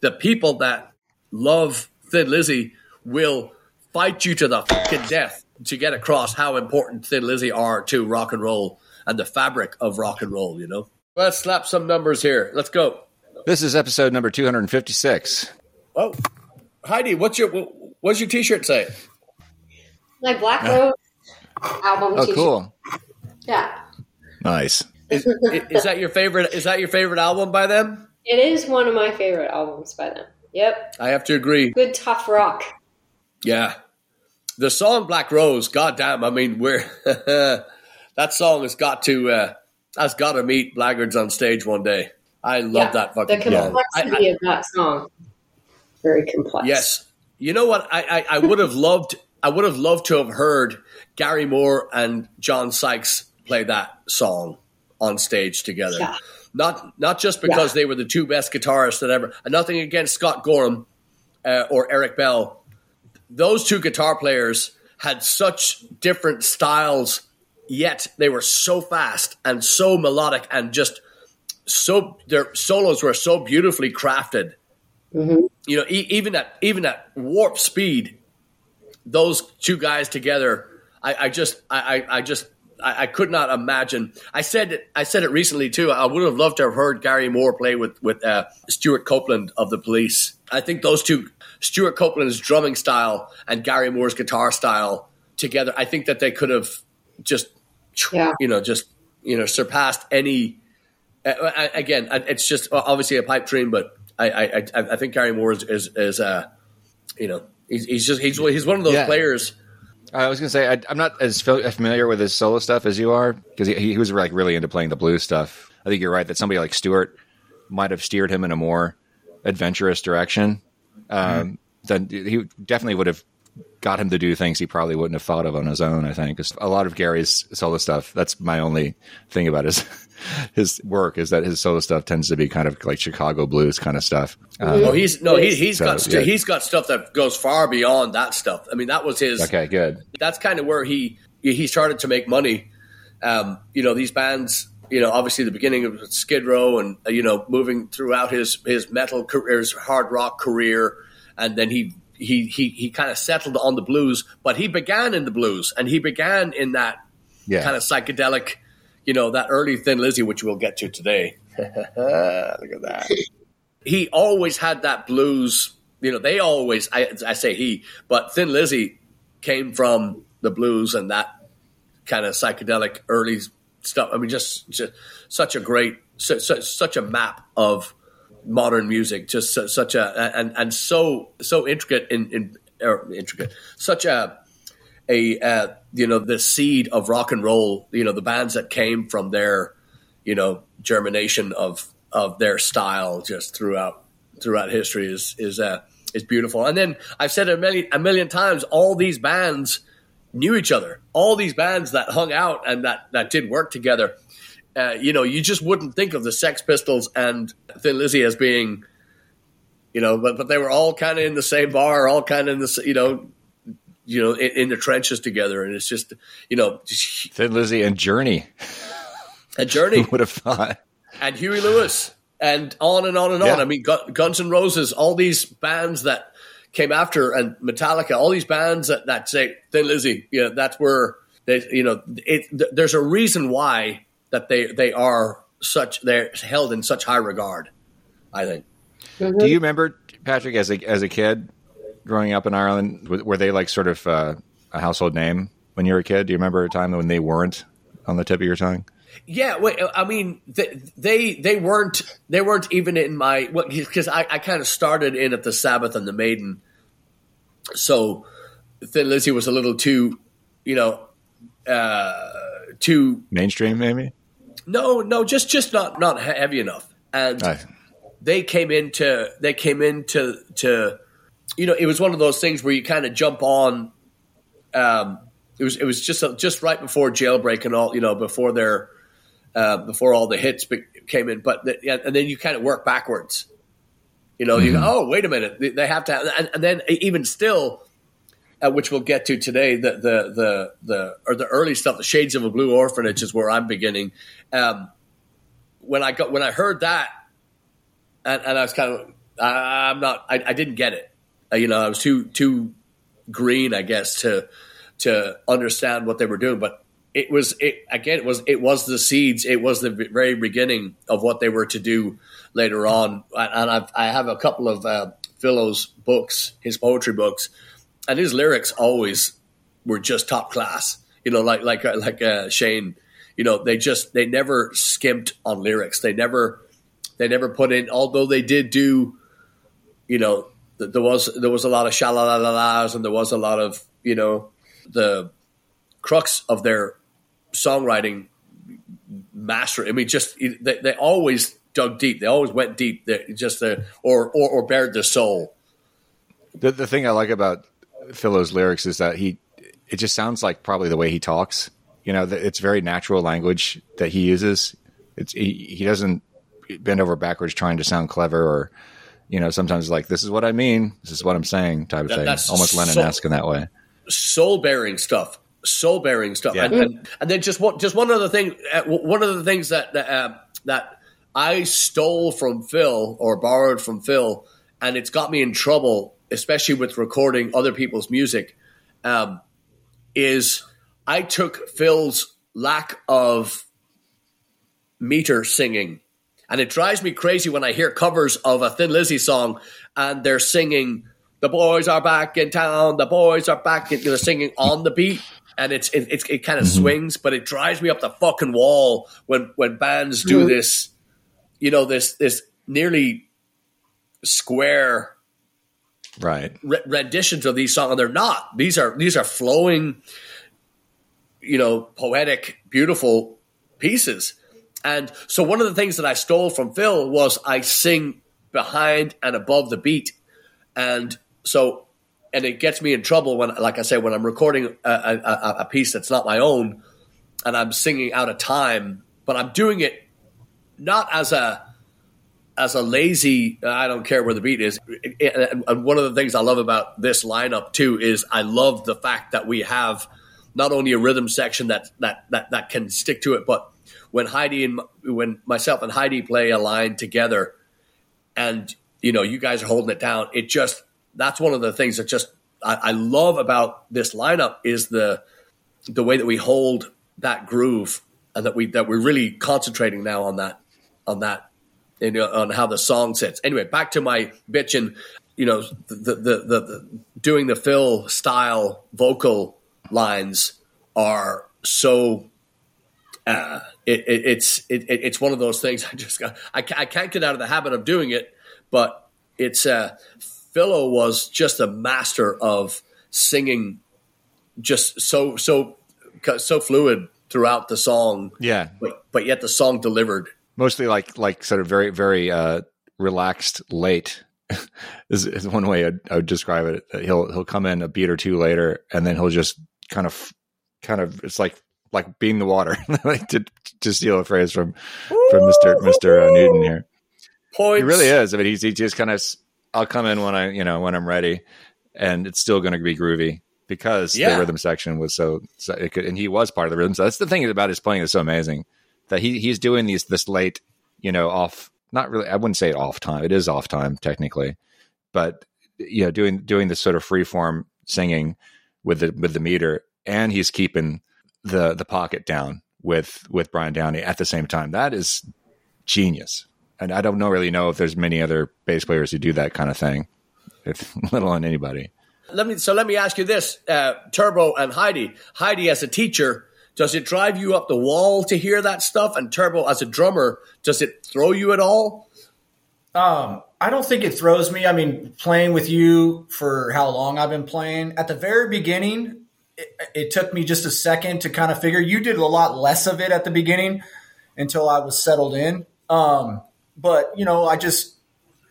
the people that love Thin Lizzy will fight you to the fucking death to get across how important Thin Lizzy are to rock and roll and the fabric of rock and roll. You know, let's slap some numbers here. Let's go. This is episode number 256. Oh, Heidi, what's your what's your T-shirt say? My Black Rose album. Oh, t-shirt. cool. Yeah, Nice. Is, is that your favorite? Is that your favorite album by them? It is one of my favorite albums by them. Yep, I have to agree. good tough rock. Yeah, the song Black Rose. Goddamn, I mean, we're that song has got to uh, has got to meet Blaggards on stage one day. I love Yeah, that fucking song. The complexity of that song, very complex. Yes. You know what? I, I, I would have loved I would have loved to have heard Gary Moore and John Sykes play that song on stage together. Yeah. Not not just because Yeah. they were the two best guitarists that ever. And nothing against Scott Gorham uh, or Eric Bell. Those two guitar players had such different styles, yet they were so fast and so melodic and just so their solos were so beautifully crafted you know, e- even at even at warp speed, those two guys together, I, I just, I, I just, I, I could not imagine. I said, it, I said it recently too. I would have loved to have heard Gary Moore play with with uh, Stewart Copeland of the Police. I think those two, Stewart Copeland's drumming style and Gary Moore's guitar style together, I think that they could have just, Yeah. you know, just you know, surpassed any. Uh, again, it's just obviously a pipe dream, but I, I, I, I think Gary Moore is, is, is uh, you know, he's, he's just he's he's one of those Yeah. players. I was going to say, I, I'm not as familiar with his solo stuff as you are because he, he was like really into playing the blues stuff. I think you're right that somebody like Stewart might have steered him in a more adventurous direction. Um, Then he definitely would have got him to do things he probably wouldn't have thought of on his own. I think 'Cause a lot of Gary's solo stuff. That's my only thing about his his work is that his solo stuff tends to be kind of like Chicago blues kind of stuff. Um, Oh, he's no, he, he's So, got stu- yeah. he's got stuff that goes far beyond that stuff. I mean, that was his. okay, good. That's kind of where he he started to make money. Um, you know, these bands. You know, obviously the beginning of Skid Row, and uh, you know, moving throughout his his metal career, his hard rock career, and then he he he he kind of settled on the blues. But he began in the blues, and he began in that Yeah, kind of psychedelic, you know, that early Thin Lizzy, which we'll get to today. Look at that. He always had that blues. You know, they always. I, I say he, but Thin Lizzy came from the blues and that kind of psychedelic early stuff. I mean, just, just such a great, su- su- such a map of modern music. Just su- such a and and so so intricate in in intricate. Such a a uh, you know the seed of rock and roll. You know the bands that came from their you know germination of of their style just throughout throughout history is is uh, is beautiful. And then I've said it a million a million times. All these bands knew each other. All these bands that hung out and that that did work together. Uh, you know, you just wouldn't think of the Sex Pistols and Thin Lizzy as being, you know, but but they were all kind of in the same bar, all kind of in the you know, you know, in, in the trenches together, and it's just you know, just Thin Lizzy and Journey a journey. would have thought. and Huey Lewis, and on and on and on. I mean, Guns and Roses, all these bands that came after, and Metallica, all these bands that, that say Thin Lizzy, you know, that's where they, you know, it, th- there's a reason why that they they are such they're held in such high regard. I think. Do you remember Patrick as a as a kid growing up in Ireland? Were they like sort of uh, a household name when you were a kid? Do you remember a time when they weren't on the tip of your tongue? Yeah, wait, I mean, they they, they weren't they weren't even in my because I, I kind of started in at the Sabbath and the Maiden, so Thin Lizzy was a little too, you know, uh, too Mainstream, maybe. no no just just not not heavy enough, and they came into they came into to you know it was one of those things where you kind of jump on um it was it was just just right before jailbreak and all you know before their uh, before all the hits be- came in but the, yeah, and then you kind of work backwards you know you go oh wait a minute they, they have to have, and, and then even still uh, which we'll get to today the the the the or the early stuff the shades of a blue orphanage is where i'm beginning um when i got when i heard that and, and I was kind of I'm not. I, I didn't get it. Uh, you know, I was too too green, I guess, to to understand what they were doing. But it was it again. It was it was the seeds. It was the very beginning of what they were to do later on. And I've, I have a couple of uh, Philo's books, his poetry books, and his lyrics always were just top class. You know, like like uh, like uh, Shane. You know, they just they never skimped on lyrics. They never they never put in. Although they did do, you know, there was there was a lot of shalalalas and there was a lot of you know the crux of their songwriting master. I mean, just they, they always dug deep. They always went deep. They just uh, or, or or bared their soul. The the thing I like about Philo's lyrics is that he it just sounds like probably the way he talks. You know, it's very natural language that he uses. It's he, he doesn't bend over backwards trying to sound clever or you know sometimes like this is what I mean, this is what I'm saying type of that, thing. Almost Lennon-esque in that way. Soul bearing stuff soul bearing stuff. Yeah. And, and, and, then just one, just one other thing. Uh, one of the things that that, uh, that I stole from Phil or borrowed from Phil, and it's got me in trouble, especially with recording other people's music. Um, is I took Phil's lack of meter singing, and it drives me crazy when I hear covers of a Thin Lizzy song and they're singing. The boys are back in town. The boys are back. In, they're singing on the beat and it's it, it, it kind of mm-hmm. swings, but it drives me up the fucking wall when when bands do mm-hmm. this, you know, this this nearly square right re- renditions of these songs, and they're not. These are these are flowing, you know, poetic, beautiful pieces. And so one of the things that I stole from Phil was I sing behind and above the beat, and so and it gets me in trouble when, like I say, when I'm recording a, a, a, piece that's not my own, and I'm singing out of time, but I'm doing it not as a as a lazy. I don't care where the beat is. And one of the things I love about this lineup too is I love the fact that we have not only a rhythm section that that that that can stick to it, but when Heidi and when myself and Heidi play a line together, and you know you guys are holding it down, it just that's one of the things that just I, I love about this lineup is the the way that we hold that groove and that we that we're really concentrating now on that on that and on how the song sits. Anyway, back to my bitching. You know, the the, the, the doing the Phil style vocal lines are so. Uh, it, it, it's it, it's one of those things. I just got, I, I can't get out of the habit of doing it, but it's uh, Philo was just a master of singing, just so so so fluid throughout the song. Yeah, but, but yet the song delivered. Mostly like like sort of very very uh, relaxed late is, is one way I'd, I would describe it. He'll he'll come in a beat or two later, and then he'll just kind of kind of it's like like being the water, like to to steal a phrase from from Mister Mister uh, Newton here. Points. He really is. I mean, he's he just kind of I'll come in when I, you know, when I'm ready, and it's still going to be groovy because yeah. the rhythm section was so, so could, and he was part of the rhythm. So that's the thing about his playing is so amazing that he he's doing these this late, you know, off. Not really. I wouldn't say it off time. It is off time technically, but you know, doing doing this sort of free form singing with the with the meter, and he's keeping the the pocket down with with Brian Downey at the same time. That is genius and I don't know really know if there's many other bass players who do that kind of thing, if, let alone anybody. Let me so let me ask you this, uh, Turbo and Heidi. Heidi, as a teacher, does it drive you up the wall to hear that stuff? And Turbo, as a drummer, does it throw you at all? Um, I don't think it throws me. I mean, playing with you for how long I've been playing. At the very beginning, it, it took me just a second to kind of figure. You did a lot less of it at the beginning until I was settled in. Um, but you know, I just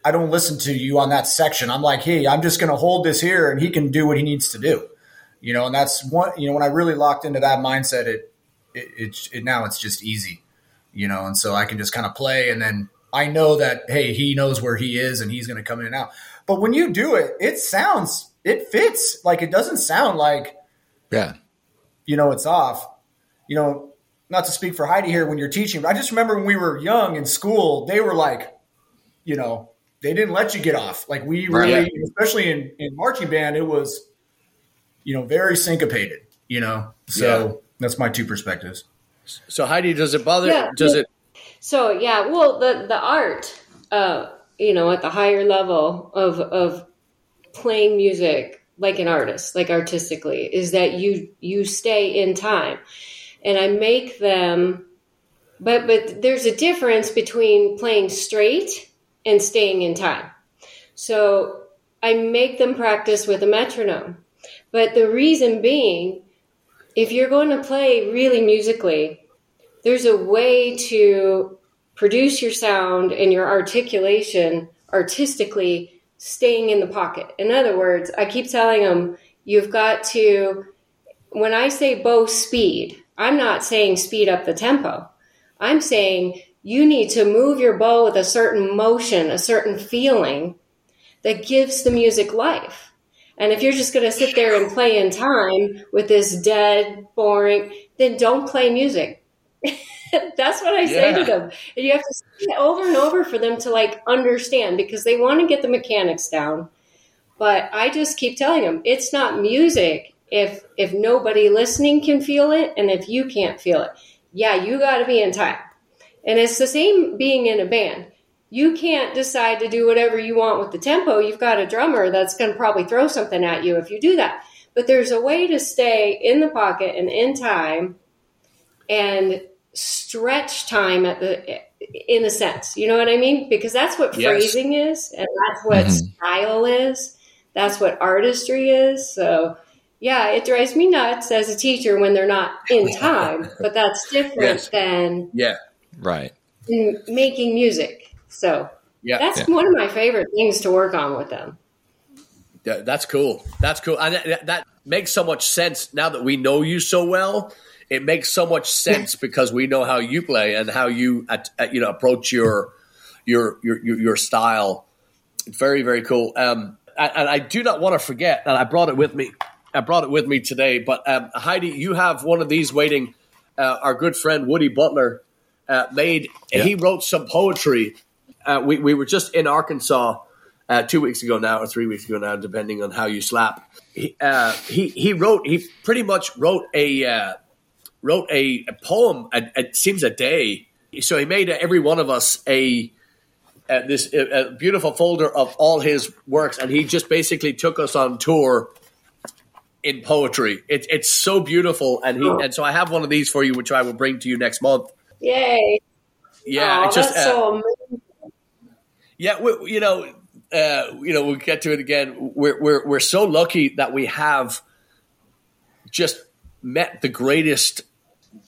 I don't listen to you on that section. I'm like, hey, I'm just going to hold this here, and he can do what he needs to do. You know, and that's one. You know, when I really locked into that mindset, it it, it, it now it's just easy. You know, and so I can just kind of play, and then I know that hey, he knows where he is, and he's going to come in and out. But when you do it, it sounds it fits. Like it doesn't sound like yeah, you know, it's off. You know, not to speak for Heidi here when you're teaching, but I just remember when we were young in school, they were like, you know, they didn't let you get off. Like we really, especially in, in marching band, it was, you know, very syncopated, you know? So Yeah. that's my two perspectives. So Heidi, does it bother? Yeah. Does it? So yeah, well, the the art, uh, you know, at the higher level of of playing music like an artist, like artistically, is that you you stay in time, and I make them. But but there's a difference between playing straight and staying in time. So I make them practice with a metronome. But the reason being, if you're going to play really musically, there's a way to produce your sound and your articulation artistically staying in the pocket. In other words, I keep telling them you've got to, when I say bow speed, I'm not saying speed up the tempo. I'm saying you need to move your bow with a certain motion, a certain feeling that gives the music life. And if you're just going to sit there and play in time with this dead, boring, then don't play music. That's what I say Yeah. to them. And you have to say it over and over for them to like understand because they want to get the mechanics down. But I just keep telling them it's not music if if nobody listening can feel it and if you can't feel it. Yeah, you got to be in time. And it's the same being in a band. You can't decide to do whatever you want with the tempo. You've got a drummer that's going to probably throw something at you if you do that. But there's a way to stay in the pocket and in time and stretch time at the in a sense. You know what I mean? Because that's what Yes. phrasing is and that's what mm-hmm. style is. That's what artistry is. So yeah, it drives me nuts as a teacher when they're not in time, but that's different Yes. than Yeah. Right. in making music. So Yeah. that's one of my favorite things to work on with them. Yeah, that's cool. That's cool. And that, that makes so much sense now that we know you so well. It makes so much sense because we know how you play and how you at, at, you know approach your your your your, your style. Very very cool. Um, and, and I do not want to forget, and I brought it with me. I brought it with me today. But um, Heidi, you have one of these waiting. Uh, our good friend Woody Butler uh, made. He wrote some poetry. Uh, we we were just in Arkansas uh, two weeks ago now, or three weeks ago now, depending on how you slap. He uh, he, he wrote. He pretty much wrote a uh, wrote a, a poem. A, it seems a day. So he made every one of us a. Uh, this a, beautiful folder of all his works, and he just basically took us on tour in poetry. It, it's so beautiful, and he and so I have one of these for you, which I will bring to you next month. Yay. Yeah, it's just that's uh, so amazing. yeah, we, you know, uh, you know, we'll get to it again. We're we're we're so lucky that we have just met the greatest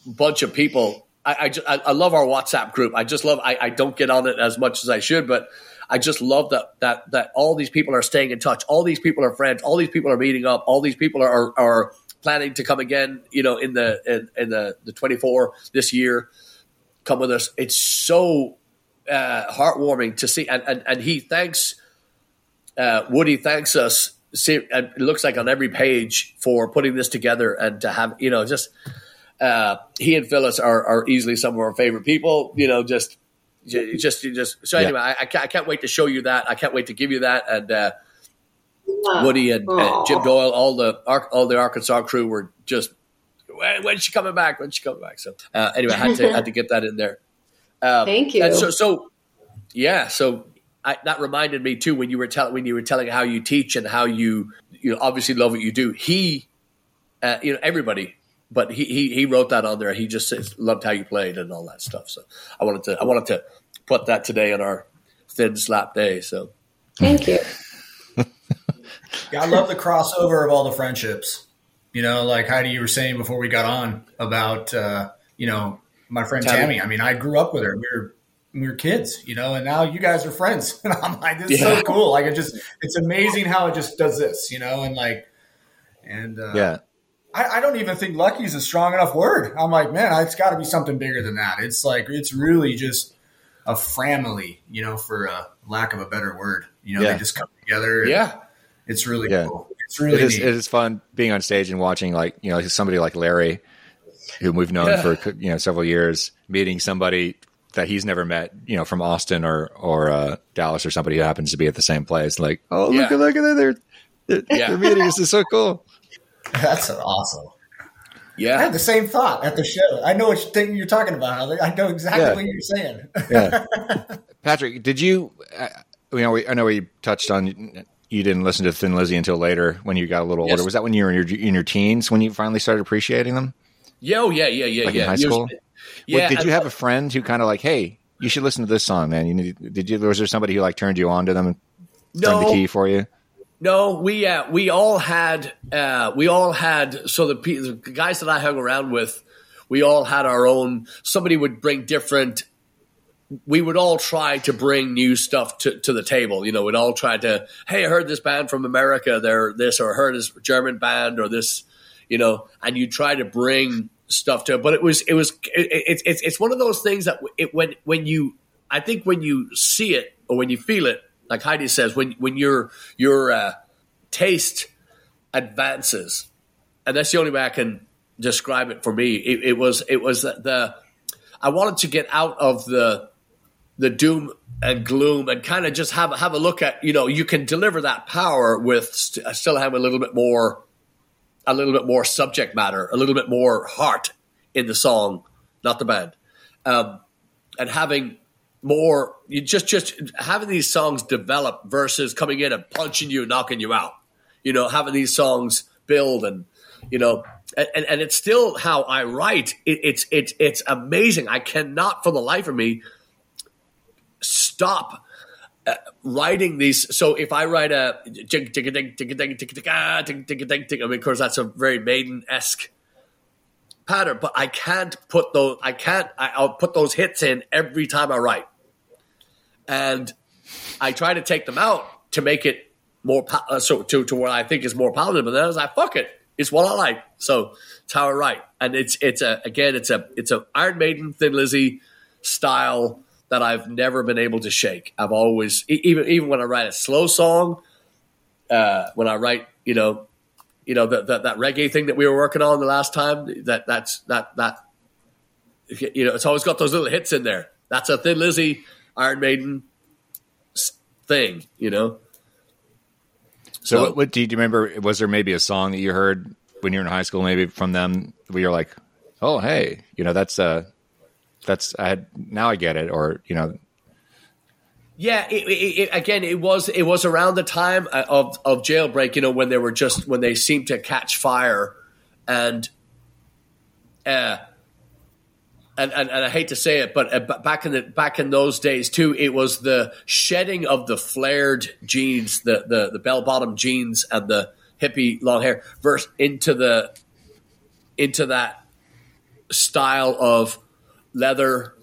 bunch of people. I I, ju- I, I love our WhatsApp group. I just love. I, I don't get on it as much as I should, but I just love that that that all these people are staying in touch. All these people are friends. All these people are meeting up. All these people are are, are planning to come again. You know, in the in, in the the twenty four this year, come with us. It's so uh, heartwarming to see. And, and, and he thanks, uh, Woody thanks us, see, it looks like on every page for putting this together and to have, you know, just, uh, he and Phyllis are, are easily some of our favorite people, you know, just, just, just, so Yeah. anyway, I, I, can't, I can't wait to show you that. I can't wait to give you that. And, uh, Yeah. Woody and, and Jim Doyle, all the, all the Arkansas crew were just, when, when's she coming back? When's she coming back? So, uh, anyway, I had to, had to get that in there. Um, Thank you. and so, so yeah, so I, that reminded me too when you were telling when you were telling how you teach and how you you know, obviously love what you do. He, uh, you know, everybody, but he, he he wrote that on there. He just says, loved how you played and all that stuff. So I wanted to I wanted to put that today on our thin slap day. So Thank you. Yeah, I love the crossover of all the friendships. You know, like Heidi, you were saying before we got on about, uh, you know, my friend Tammy. Tammy. I mean, I grew up with her. We were we were kids, you know, and now you guys are friends. And I'm like, this is Yeah. so cool. Like, it just, it's amazing how it just does this, you know, and like, and uh, Yeah. I, I don't even think lucky is a strong enough word. I'm like, man, it's got to be something bigger than that. It's like, it's really just a family, you know, for a lack of a better word. You know, Yeah. they just come together. and yeah, It's really Yeah. cool. It's really it is it is fun being on stage and watching like you know somebody like Larry, who we've known Yeah. for you know several years, meeting somebody that he's never met, you know, from Austin or or uh, Dallas or somebody who happens to be at the same place. Like, oh, look Yeah. at look at that, they're they're, Yeah. they're meeting. This is so cool. That's awesome. Yeah, I had the same thought at the show. I know what you think you're talking about. I know exactly Yeah. what you're saying. Yeah, Patrick, did you? Uh, you know, we, I know we touched on. You didn't listen to Thin Lizzy until later when you got a little Yes. older. Was that when you were in your in your teens when you finally started appreciating them? Yeah, oh, yeah, yeah, yeah, Like in high Years- school? What, Yeah. did you have a friend who kind of like, hey, you should listen to this song, man? You need, did you? Was there somebody who like turned you on to them and turned the key for you? No, we uh, we all had uh, we all had so the, pe- the guys that I hung around with, we all had our own. Somebody would bring different. We would all try to bring new stuff to, to the table. You know, we'd all try to. Hey, I heard this band from America. They're this, or I heard this German band, or this. You know, and you try to bring stuff to it. But it was it was it, it, it's it's one of those things that it when when you I think when you see it or when you feel it, like Heidi says, when when your your uh, taste advances, and that's the only way I can describe it for me. It, it was it was the, the I wanted to get out of the the doom and gloom and kind of just have have a look at you know you can deliver that power with st- still have a little bit more a little bit more subject matter, a little bit more heart in the song, not the band, um, and having more. You just just having these songs develop versus coming in and punching you, knocking you out. You know, having these songs build and you know, and, and, it's still how I write. It, it's it's it's amazing. I cannot for the life of me stop uh, writing these. So if I write a ah I mean, of course, that's a very maiden esque pattern. But I can't put those. I can't. I, I'll put those hits in every time I write, and I try to take them out to make it more uh, so to to what I think is more palatable. But then I was like, fuck it. It's what I like, so it's how I write, and it's it's a again it's a it's a Iron Maiden, Thin Lizzy style that I've never been able to shake. I've always even even when I write a slow song, uh, when I write you know, you know that that that reggae thing that we were working on the last time. That that's that that you know it's always got those little hits in there. That's a Thin Lizzy, Iron Maiden thing, you know. So, what, what do you, do you remember? Was there maybe a song that you heard when you were in high school, maybe from them, where you're like, "Oh, hey, you know, that's uh, that's I had now I get it," or you know, Yeah, it, it, it, again, it was it was around the time uh, of of jailbreak. You know, when they were just when they seemed to catch fire, and uh, and, and, and I hate to say it, but uh, back in the back in those days too, it was the shedding of the flared jeans, the the, the bell bottom jeans, and the hippie long hair, verse into the into that style of leather,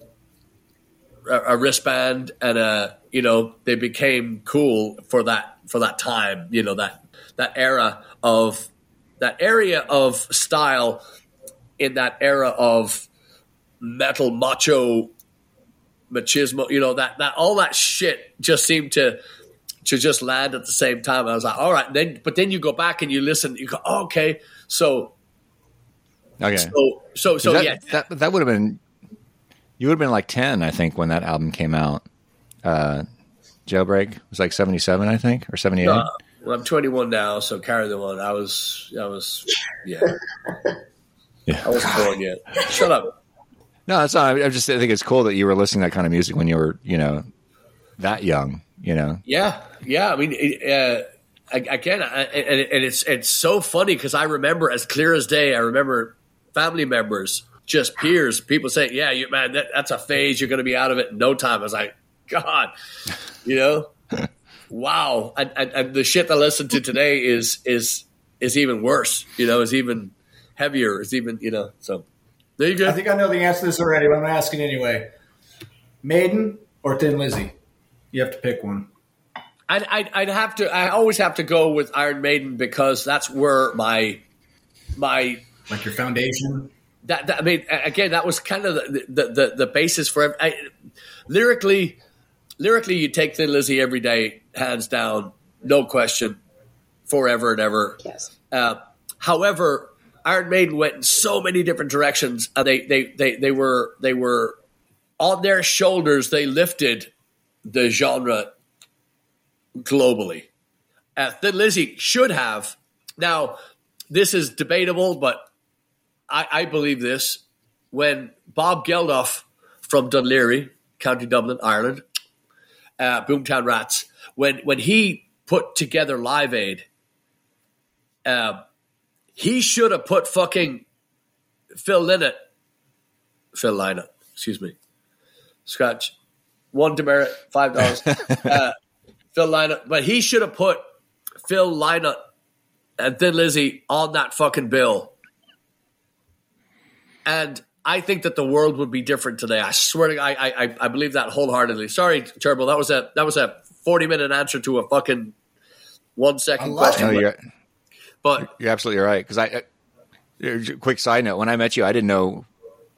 a, a wristband, and a you know they became cool for that for that time. You know that that era of that area of style in that era of metal macho machismo you know that that all that shit just seemed to to just land at the same time i was like all right then but then you go back and you listen you go oh, okay so okay, so so so that, yeah that that would have been you would have been like ten, I think, when that album came out. Uh, Jailbreak was like seventy seven, I think, or seventy eight. uh, well, i'm 21 now so carry the one i was i was yeah Yeah. i wasn't born yet shut up No, that's not. I just I think it's cool that you were listening to that kind of music when you were, you know, that young. You know, Yeah, yeah. I mean, uh, ag- again, I, and, and it's it's so funny because I remember as clear as day. I remember family members, just peers, people saying, "Yeah, you man, that, that's a phase. You're going to be out of it in no time." I was like, God, you know, wow. And, and, and the shit I listen to today is is is even worse. You know, is even heavier. Is even you know. So there you go. I think I know the answer to this already, but I'm asking anyway. Maiden or Thin Lizzy? You have to pick one. I'd, I'd, I'd have to. I always have to go with Iron Maiden because that's where my my Like your foundation? That, that I mean again that was kind of the the, the, the basis for I, lyrically lyrically you take Thin Lizzy every day hands down no question forever and ever Yes. uh, however Iron Maiden went in so many different directions and they they they, they were they were on their shoulders they lifted the genre globally. Uh, Thin Lizzy should have. Now, this is debatable, but I, I believe this. When Bob Geldof from Dún Laoghaire, County Dublin, Ireland, uh, Boomtown Rats, when when he put together Live Aid, uh, he should have put fucking Phil Lynott, Phil Lynott, excuse me, scratch one demerit, five dollars. uh, Phil Lynott, but he should have put Phil Lynott and Thin Lizzy on that fucking bill. And I think that the world would be different today. I swear to God, I, I, I believe that wholeheartedly. Sorry, Turbo, that was a that was a forty minute answer to a fucking one second question. No, but, you're, but you're absolutely right. Because I, uh, quick side note, when I met you, I didn't know,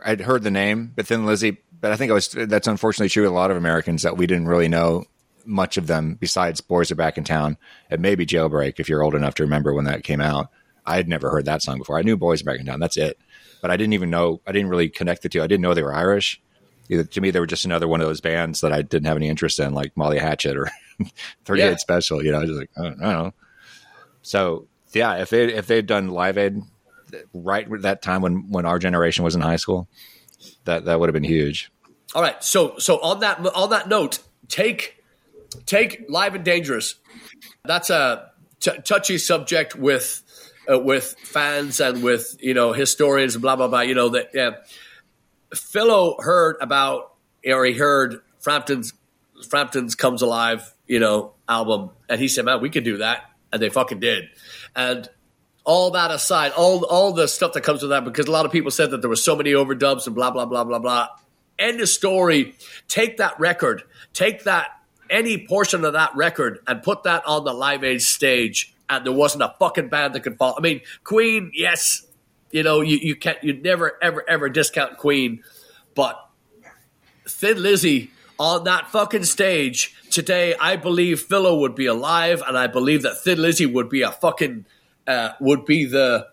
I'd heard the name, but then Lizzie. but I think I was, that's unfortunately true with a lot of Americans that we didn't really know much of them besides Boys Are Back in Town and maybe Jailbreak, if you're old enough to remember when that came out. I had never heard that song before. I knew Boys Are Back in Town. That's it. But I didn't even know, I didn't really connect the two. I didn't know they were Irish. Either, to me, they were just another one of those bands that I didn't have any interest in, like Molly Hatchet or 38 Yeah. Special. You know, I was just like, I don't, I don't know. So yeah, if they if they'd done Live Aid right at that time when when our generation was in high school, that that would have been huge. All right. So so on that on that note, take take live and dangerous. That's a t- touchy subject with uh, with fans and with you know historians and blah blah blah. You know that. Philo heard about or he heard Frampton's Frampton's Comes Alive, you know, album, and he said, "Man, we could do that," and they fucking did. And all that aside, all all the stuff that comes with that, because a lot of people said that there were so many overdubs and blah blah blah blah blah. End of story. Take that record, take that any portion of that record, and put that on the Live Aid stage, and there wasn't a fucking band that could follow. I mean, Queen, yes, you know, you, you can't, you never ever ever discount Queen, but Thin Lizzy on that fucking stage today, I believe Philo would be alive, and I believe that Thin Lizzy would be a fucking uh, would be the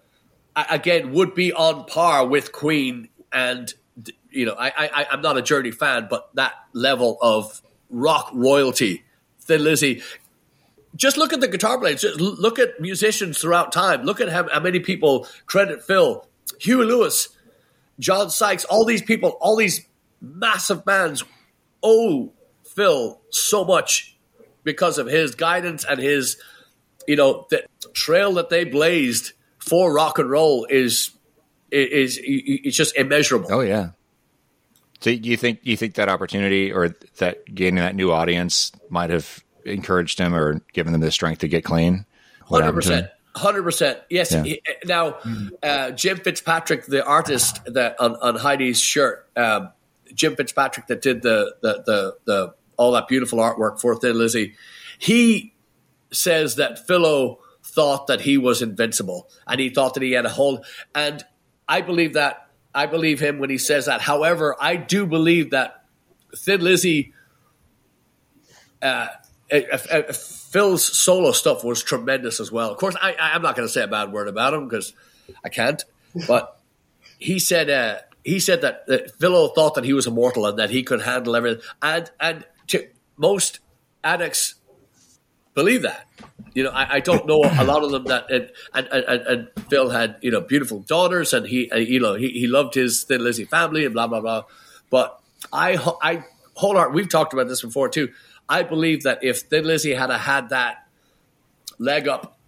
again would be on par with Queen, and you know I, I I'm not a Journey fan, but that level of rock royalty, Thin Lizzy. Just look at the guitar players. Just look at musicians throughout time. Look at how, how many people credit Phil, Huey Lewis, John Sykes, all these people, all these massive bands owe Phil so much because of his guidance and his, you know, the trail that they blazed for rock and roll is is, is it's just immeasurable. Oh yeah. So you think you think that opportunity or that gaining that new audience might have encouraged him or given them the strength to get clean? Hundred him? percent. Hundred percent. Yes. Yeah. He- now, uh, Jim Fitzpatrick, the artist that on, on Heidi's shirt, um, Jim Fitzpatrick that did the, the the the all that beautiful artwork for Thin Lizzy, he says that Philo thought that he was invincible and he thought that he had a hold. And I believe that. I believe him when he says that. However, I do believe that Thin Lizzy uh, Phil's solo stuff was tremendous as well. Of course, I, I'm not going to say a bad word about him because I can't. But he said uh, he said that, that Philo thought that he was immortal and that he could handle everything, and and most addicts believe that. You know, I, I don't know a lot of them that and and, and and Phil had you know beautiful daughters and he uh, you know he, he loved his Thin Lizzy family and blah blah blah. But I I wholeheart we've talked about this before too. I believe that if Thin Lizzy had a had that leg up,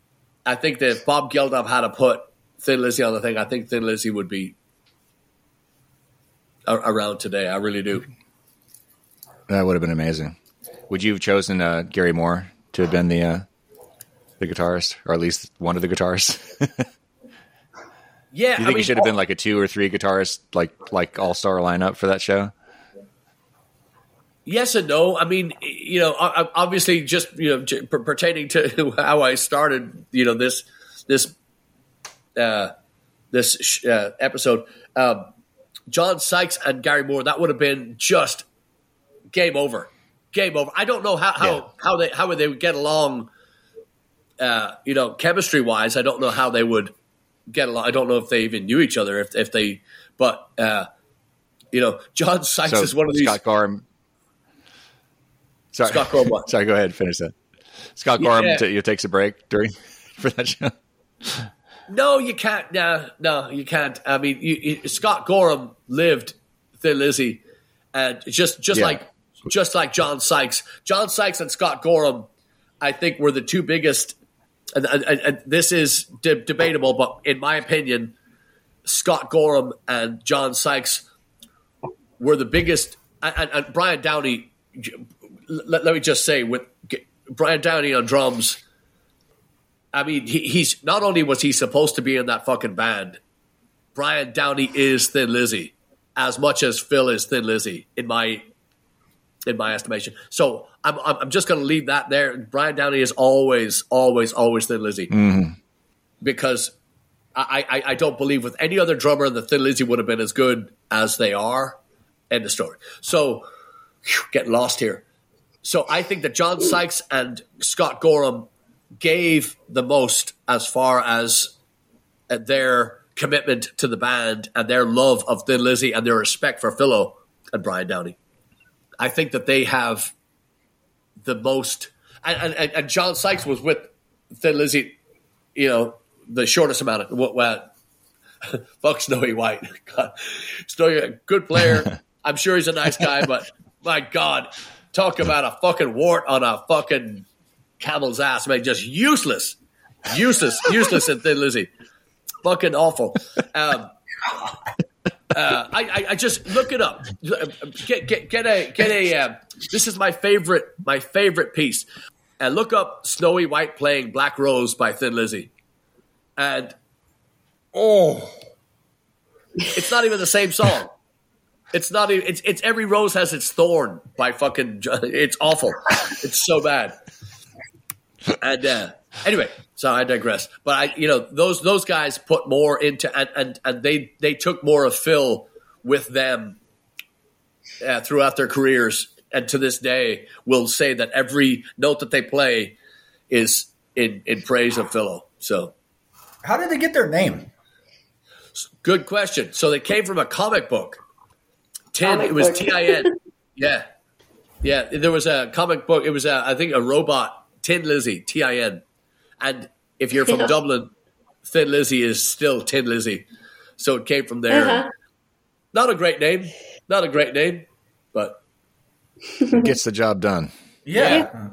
I think that if Bob Geldof had to put Thin Lizzy on the thing, I think Thin Lizzy would be a- around today. I really do. That would have been amazing. Would you have chosen uh, Gary Moore to have been the uh, the guitarist, or at least one of the guitarists? Yeah, you think I mean, it should have been like a two or three guitarist, like like all star lineup for that show? Yes and no. I mean, you know, obviously, just you know, pertaining to how I started, you know, this this uh, this sh- uh, episode, um, John Sykes and Gary Moore, that would have been just game over, game over. I don't know how how Yeah. how they how would they would get along, uh, you know, chemistry wise. I don't know how they would get along. I don't know if they even knew each other. If if they, but uh, You know, John Sykes So is one of these. Scott Gorham. Sorry, Scott Gorham? Sorry, go ahead. Finish that. Scott Gorham Yeah. t- you takes a break during for that show. No, you can't. No, no, you can't. I mean, you, you, Scott Gorham lived Thin Lizzy, and just just Yeah. like just like John Sykes, John Sykes and Scott Gorham, I think were the two biggest. And, and, and- this is de- debatable, but in my opinion, Scott Gorham and John Sykes were the biggest. And, and Brian Downey, let, let me just say, with Brian Downey on drums. I mean, he, he's not only was he supposed to be in that fucking band, Brian Downey is Thin Lizzy as much as Phil is Thin Lizzy in my in my estimation. So I'm I'm I'm just going to leave that there. Brian Downey is always always always Thin Lizzy mm-hmm. because I, I I don't believe with any other drummer that Thin Lizzy would have been as good as they are. End of story. So phew, getting lost here. So I think that John Sykes and Scott Gorham gave the most as far as uh, their commitment to the band and their love of Thin Lizzy and their respect for Philo and Brian Downey. I think that they have the most, and, and, and John Sykes was with Thin Lizzy, you know, the shortest amount of what. Well, fuck Snowy White. God. Snowy, good player. I'm sure he's a nice guy, but my God, talk about a fucking wart on a fucking camel's ass, man. Just useless, useless, useless in Thin Lizzy. Fucking awful. Um, uh, I, I, I just look it up. Get get get a get a. Uh, this is my favorite my favorite piece. And look up Snowy White playing Black Rose by Thin Lizzy, and oh, it's not even the same song. It's not even. It's it's every rose has its thorn by fucking. It's awful. It's so bad. And uh, anyway, so I digress. But I, you know, those those guys put more into and and, and they they took more of Phil with them uh, throughout their careers, and to this day will say that every note that they play is in in praise of Philo. So How did they get their name? good question. So they came from a comic book. Tin. Comic it was book. T I N. Yeah, yeah. There was a comic book. It was a, I think a robot. Tin Lizzie. T I N. And if you're from Yeah. Dublin, Thin Lizzy is still Tin Lizzie. So it came from there. Uh-huh. Not a great name. Not a great name, but Gets the job done. Yeah.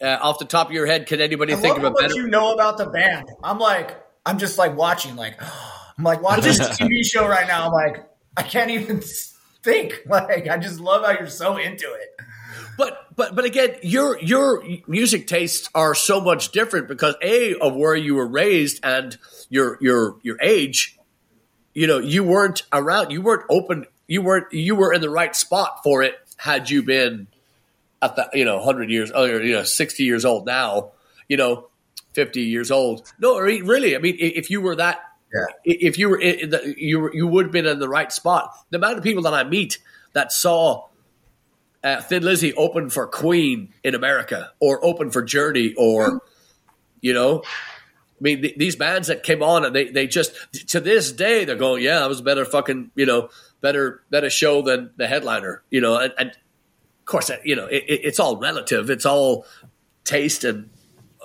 uh, off the top of your head, can anybody I think love of a how much better? you know about the band. I'm like, I'm just like watching, like, I'm like watching this TV show right now. I'm like, I can't even think. Like, I just love how you're so into it. But but but again, your your music tastes are so much different because a of where you were raised and your your your age. You know, you weren't around. You weren't open. You weren't. You were in the right spot for it. Had you been at the you know hundred years or you know sixty years old now, you know fifty years old. No, really, I mean, if you were that. If you were in the, you were, you would have been in the right spot. The amount of people that I meet that saw uh, Thin Lizzy open for Queen in America or open for Journey or you know, I mean th- these bands that came on and they they just to this day they're going yeah that was a better fucking you know better better show than the headliner you know and, and of course you know it, it- it's all relative. It's all taste and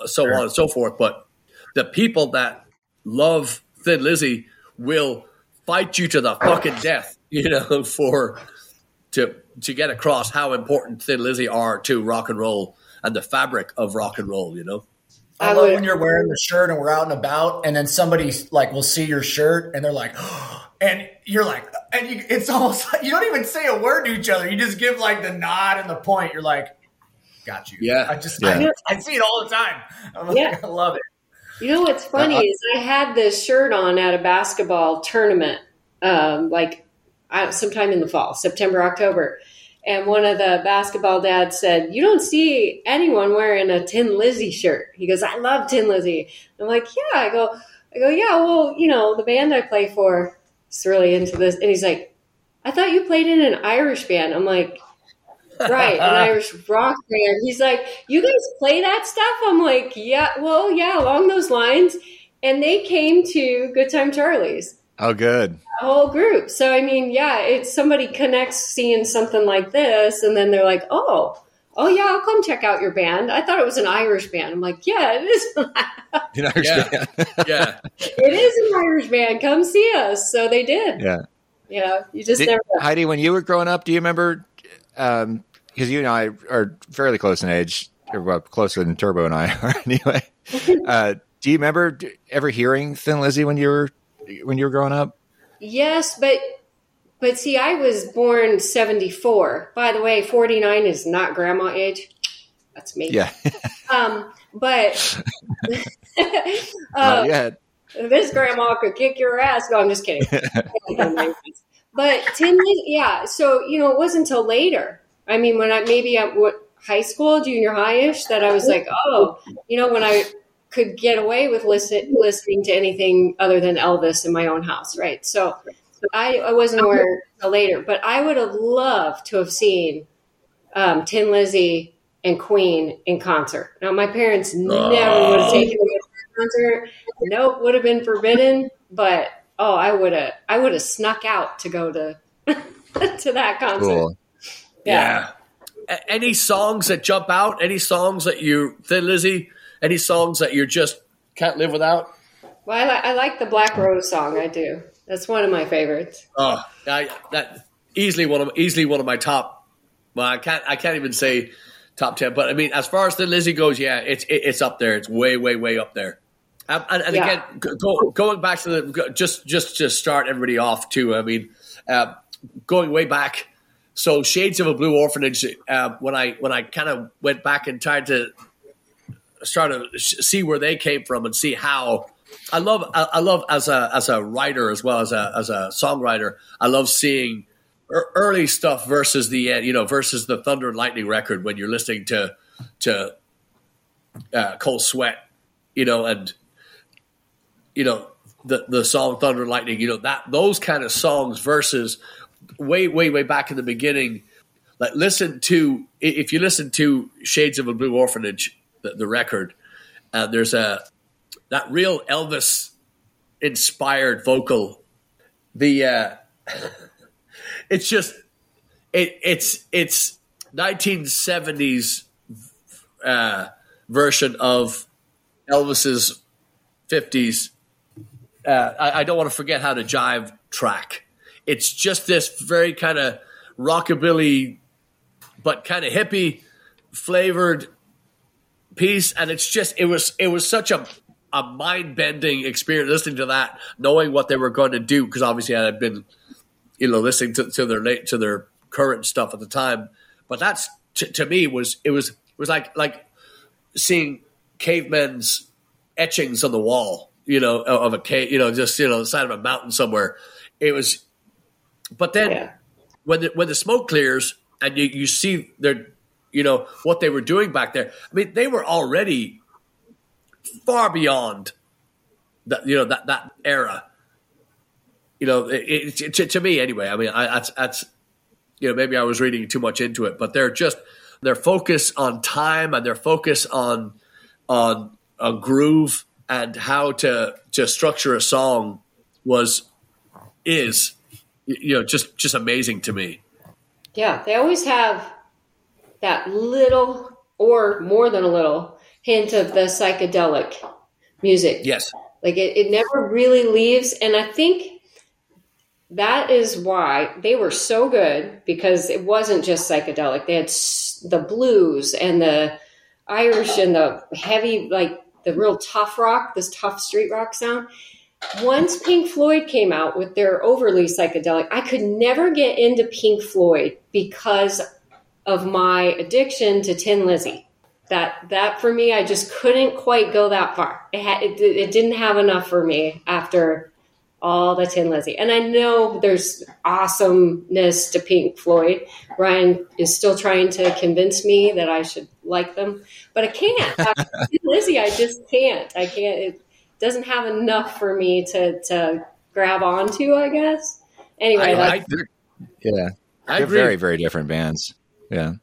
so on and so forth. But the people that love Thin Lizzy will fight you to the fucking death, you know, for to to get across how important Thin Lizzy are to rock and roll and the fabric of rock and roll, you know. I, I love when you're wearing the shirt and we're out and about, and then somebody like will see your shirt and they're like, and you're like, and you, it's almost like you don't even say a word to each other. You just give like the nod and the point. You're like, got you. Yeah. I just, Yeah. I, I see it all the time. I'm like, Yeah. I love it. You know what's funny Uh, is I had this shirt on at a basketball tournament, um, like I, sometime in the fall, September, October. And one of the basketball dads said, "You don't see anyone wearing a Tin Lizzy shirt." He goes, "I love Tin Lizzy." I'm like, "Yeah." I go, "I go, yeah." Well, you know, the band I play for is really into this, and he's like, "I thought you played in an Irish band." I'm like, right, an Irish rock band. He's like, you guys play that stuff? I'm like, yeah, well, yeah, along those lines. And they came to Good Time Charlie's. Oh, good. a whole group. So I mean, yeah, it's somebody connects seeing something like this, and then they're like, oh. Oh yeah, I'll come check out your band. I thought it was an Irish band. I'm like, yeah, it is. You know, Yeah. yeah. it is an Irish band. Come see us. So they did. yeah. You know, you just Did- never. Heidi, when you were growing up, do you remember? Um, Because you and I are fairly close in age, or well, closer than Turbo and I are anyway. Uh, do you remember ever hearing Thin Lizzy when you were when you were growing up? Yes, but but see, I was born seventy four. By the way, forty nine is not grandma age. That's me. Yeah, Um, but uh, yet. this grandma could kick your ass. No, I'm just kidding. but Tim, yeah. So you know, it wasn't until later. I mean, when I maybe at what high school, junior highish, that I was like, oh, you know, when I could get away with listen, listening to anything other than Elvis in my own house, right? So I, I wasn't aware until later, but I would have loved to have seen um, Thin Lizzy and Queen in concert. Now, my parents never would have taken me to a concert. Nope, would have been forbidden. But oh, I would have, I would have snuck out to go to to that concert. Cool. Yeah. A- Any songs that jump out? Any songs that you, Thin Lizzy? Any songs that you just can't live without? Well, I, li- I like the Black Rose song. I do. That's one of my favorites. Oh, I, that easily one of easily one of my top. Well, I can't I can't even say top ten, but I mean, as far as Thin Lizzy goes, yeah, it's it, it's up there. It's way way way up there. Um, and and Yeah. again, go- going back to the just just to start everybody off too. I mean, uh, going way back. So Shades of a Blue Orphanage. Uh, when I when I kind of went back and tried to start to see where they came from and see how. I love I, I love as a as a writer as well as a as a songwriter. I love seeing ear- early stuff versus the end, you know, versus the Thunder and Lightning record when you're listening to to uh, Cold Sweat, you know, and you know the the song Thunder and Lightning, you know that those kind of songs versus way way way back in the beginning. Like listen to if you listen to Shades of a Blue Orphanage, the, the record, uh, there's a that real Elvis inspired vocal. The uh, it's just it it's it's 1970s uh, version of Elvis's 50s. Uh, I, I don't want to forget how to jive track. It's just this very kind of rockabilly, but kind of hippie flavored piece, and it's just it was it was such a a mind bending experience listening to that, knowing what they were going to do because obviously I had been you know listening to, to their late to their current stuff at the time, but that's to, to me was it was it was like like seeing cavemen's etchings on the wall, you know, of a cave, you know, just you know, the side of a mountain somewhere. It was, but then Yeah. when the, when the smoke clears and you, you see their, you know, what they were doing back there. I mean, they were already far beyond that, you know, that that era. You know, it, it, to, to me anyway. I mean, I, that's that's you know maybe I was reading too much into it, but they're just their focus on time and their focus on on a groove and how to to structure a song was is you know just just amazing to me. Yeah, they always have that little or more than a little hint of the psychedelic music. Yes. Like it, it never really leaves. And I think that is why they were so good because it wasn't just psychedelic. They had s- the blues and the Irish and the heavy, like the real tough rock, this tough street rock sound. Once Pink Floyd came out with their overly psychedelic, I could never get into Pink Floyd because of my addiction to Thin Lizzy. That that for me i just couldn't quite go that far. It, had, it, it didn't have enough for me after all the Thin Lizzy. And i know there's awesomeness to pink floyd. Ryan is still trying to convince me that i should like them but i can't. Thin Lizzy i just can't. I can't it doesn't have enough for me to to grab onto i guess anyway I, that's, I, Yeah, I they're agree. very very different bands. Yeah,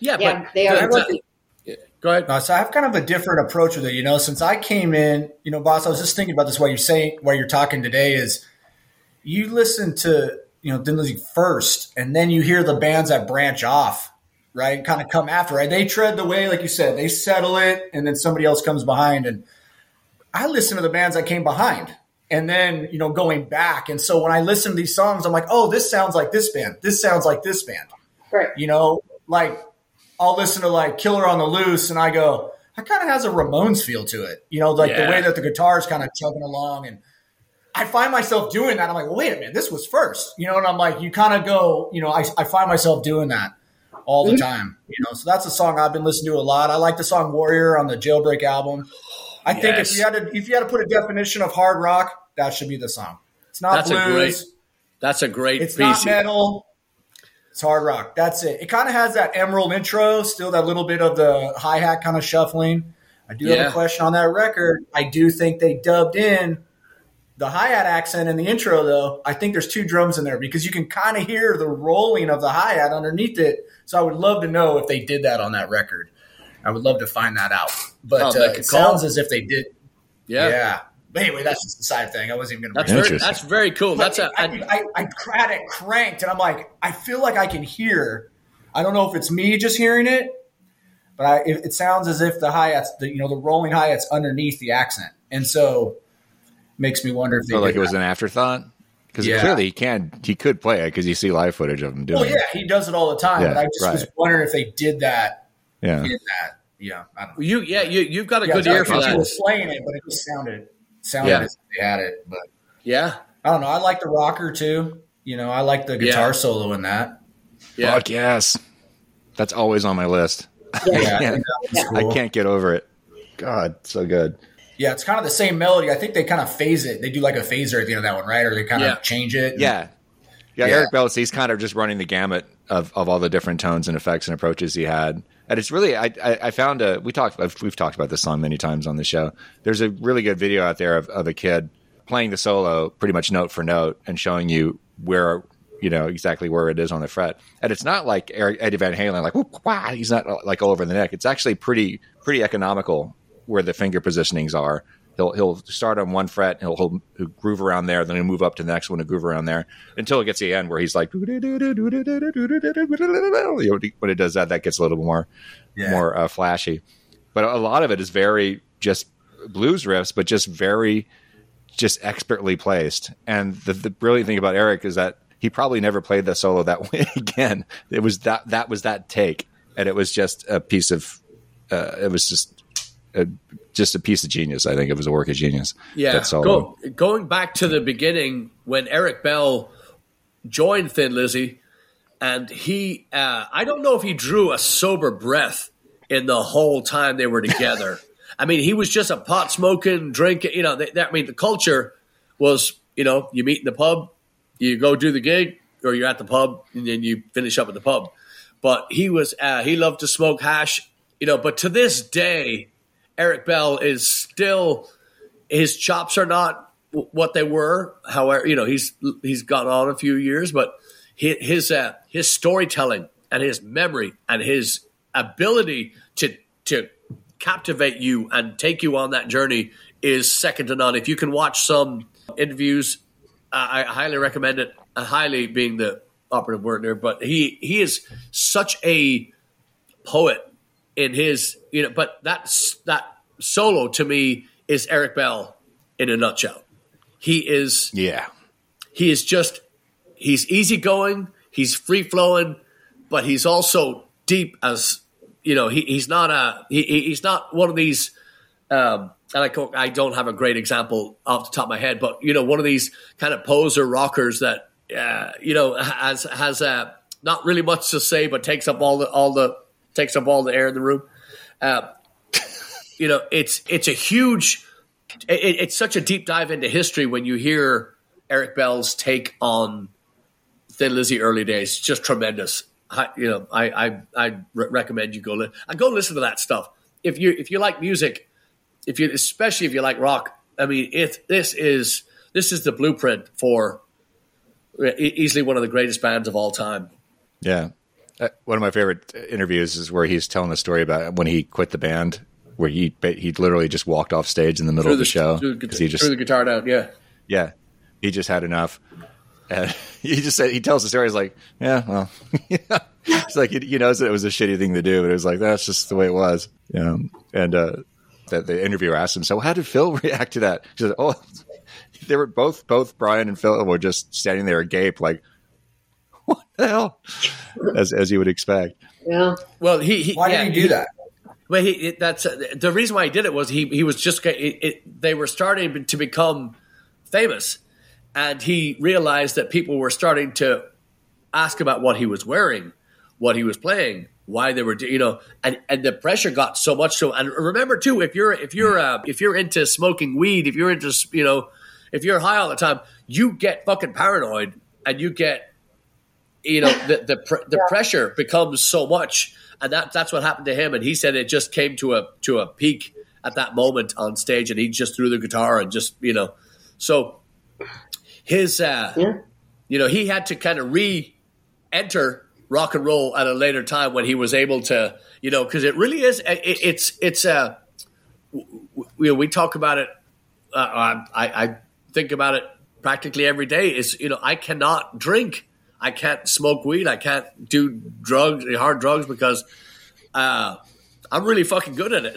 yeah, yeah but they are the- the- go ahead. Uh, so I have kind of a different approach with it. You know, since I came in, you know, boss, I was just thinking about this while you're saying, while you're talking today is, you listen to you know Thin Lizzy first, and then you hear the bands that branch off, right? Kind of come after, right? They tread the way, like you said, they settle it, and then somebody else comes behind. And I listen to the bands that came behind, and then you know going back. And so when I listen to these songs, I'm like, oh, this sounds like this band. This sounds like this band. Right. You know, like I'll listen to like Killer on the Loose, and I go, that kind of has a Ramones feel to it. You know, like Yeah. the way that the guitar is kind of chugging along, and I find myself doing that. I'm like, well, wait a minute, this was first. You know, and I'm like, you kind of go, you know, I, I find myself doing that all the mm-hmm. time. You know, so that's a song I've been listening to a lot. I like the song Warrior on the Jailbreak album. I think if you had to if you had to put a definition of hard rock, that should be the song. It's not That's a blues. great That's a great It's piece. not metal. It's hard rock. That's it. It kind of has that emerald intro, still that little bit of the hi hat kind of shuffling. I do have a question on that record. I do think they dubbed in the hi hat accent in the intro, though. I think there's two drums in there because you can kind of hear the rolling of the hi hat underneath it. So I would love to know if they did that on that record. I would love to find that out. But Oh, uh, make a it call. sounds as if they did. yeah. Yeah. But anyway, that's just a side thing. I wasn't even going That's to very, Interesting. that's very cool. That's a I, I, I, I had it cranked, and I'm like, I feel like I can hear. I don't know if it's me just hearing it, but I, it, it sounds as if the hi hats, the, you know, the rolling hi hats underneath the accent, and so makes me wonder if they So like it was that. an afterthought because Yeah. clearly he can he could play it because you see live footage of him doing Well, it. yeah, he does it all the time, Yeah, but I just was wondering if they did that. Yeah. That? Yeah, I don't you. Yeah, you you've got a Yeah, good ear for like he that. was playing it, but it just sounded sounded Yeah. as if they had it. But Yeah, I don't know. I like the rocker too. You know, I like the guitar Yeah. solo in that. yeah. Fuck yes. That's always on my list. Yeah, I can't- think I can't get over it. God, so good. Yeah, it's kind of the same melody. I think they kind of phase it. They do like a phaser at the end of that one, right? Or they kind Yeah. of change it. Yeah. yeah. Yeah. Eric Bell's, he's kind of just running the gamut of, of all the different tones and effects and approaches he had. And it's really, I, I, I found a, we talked, we've talked about this song many times on the show. There's a really good video out there of, of a kid playing the solo pretty much note for note and showing you where, you know, exactly where it is on the fret. And it's not like Eddie Van Halen, like, whoop, wah, he's not like all over the neck. It's actually pretty, pretty economical where the finger positionings are. He'll he'll start on one fret, he'll, he'll, he'll groove around there, then he'll move up to the next one and groove around there until it gets to the end where he's like, you know, when it does that, that gets a little more Yeah. more uh, flashy. But a lot of it is very just blues riffs, but just very just expertly placed. And the, the brilliant thing about Eric is that he probably never played the solo that way again. It was that that was that take, and it was just a piece of uh, it was just a, just a piece of genius. I think it was a work of genius. Yeah. Go, going back to the beginning when Eric Bell joined Thin Lizzy, and he, uh, I don't know if he drew a sober breath in the whole time they were together. I mean, he was just a pot smoking, drinking. You know, that, I mean, the culture was, you know, you meet in the pub, you go do the gig, or you're at the pub, and then you finish up at the pub. But he was, uh, he loved to smoke hash, you know. But to this day, Eric Bell is still his chops are not what they were. However, you know he's he's gone on a few years, but his his, uh, his storytelling and his memory and his ability to to captivate you and take you on that journey is second to none. If you can watch some interviews, I, I highly recommend it. Uh, highly being the operative word there, but he he is such a poet in his you know but that's that solo to me is eric bell in a nutshell. He is Yeah, he is just he's easygoing he's free flowing but he's also deep as you know he, he's not a he, he- he's not one of these um and I, I don't have a great example off the top of my head but you know one of these kind of poser rockers that uh, you know has has uh, not really much to say but takes up all the all the takes up all the air in the room uh, you know it's it's a huge it, it's such a deep dive into history when you hear Eric Bell's take on Thin Lizzy early days. Just tremendous. I, you know, I I I recommend you go li- I go listen to that stuff. If you if you like music, if you especially if you like rock, I mean, it this is this is the blueprint for e- easily one of the greatest bands of all time. yeah. Uh, one of my favorite interviews is where he's telling a story about when he quit the band, where he he literally just walked off stage in the middle of the show because he just threw the guitar down. Yeah, yeah he just had enough and he just said he tells the story. He's like, yeah, well, it's like he, knows that it was a shitty thing to do, but it was like that's just the way it was. Um, and uh, that the interviewer asked him, so how did Phil react to that? He said, oh, they were both both Brian and Phil were just standing there agape, like what the hell, as as you would expect. Yeah. Well, he, he Why yeah, did he do he- that? Well, he it, that's uh, the reason why he did it was he he was just it, it, they were starting to become famous, and he realized that people were starting to ask about what he was wearing, what he was playing, why they were you know, and and the pressure got so much so. And remember too, if you're if you're uh, if you're into smoking weed, if you're into you know, if you're high all the time, you get fucking paranoid, and you get you know the the, pr- the pressure becomes so much. And that that's what happened to him. And he said it just came to a to a peak at that moment on stage. And he just threw the guitar and just you know. So his uh Yeah. you know he had to kind of re-enter rock and roll at a later time when he was able to you know because it really is it, it's it's uh w- w- you know, we talk about it uh, I, I think about it practically every day is you know I cannot drink I can't smoke weed I can't do drugs hard drugs because uh, I'm really fucking good at it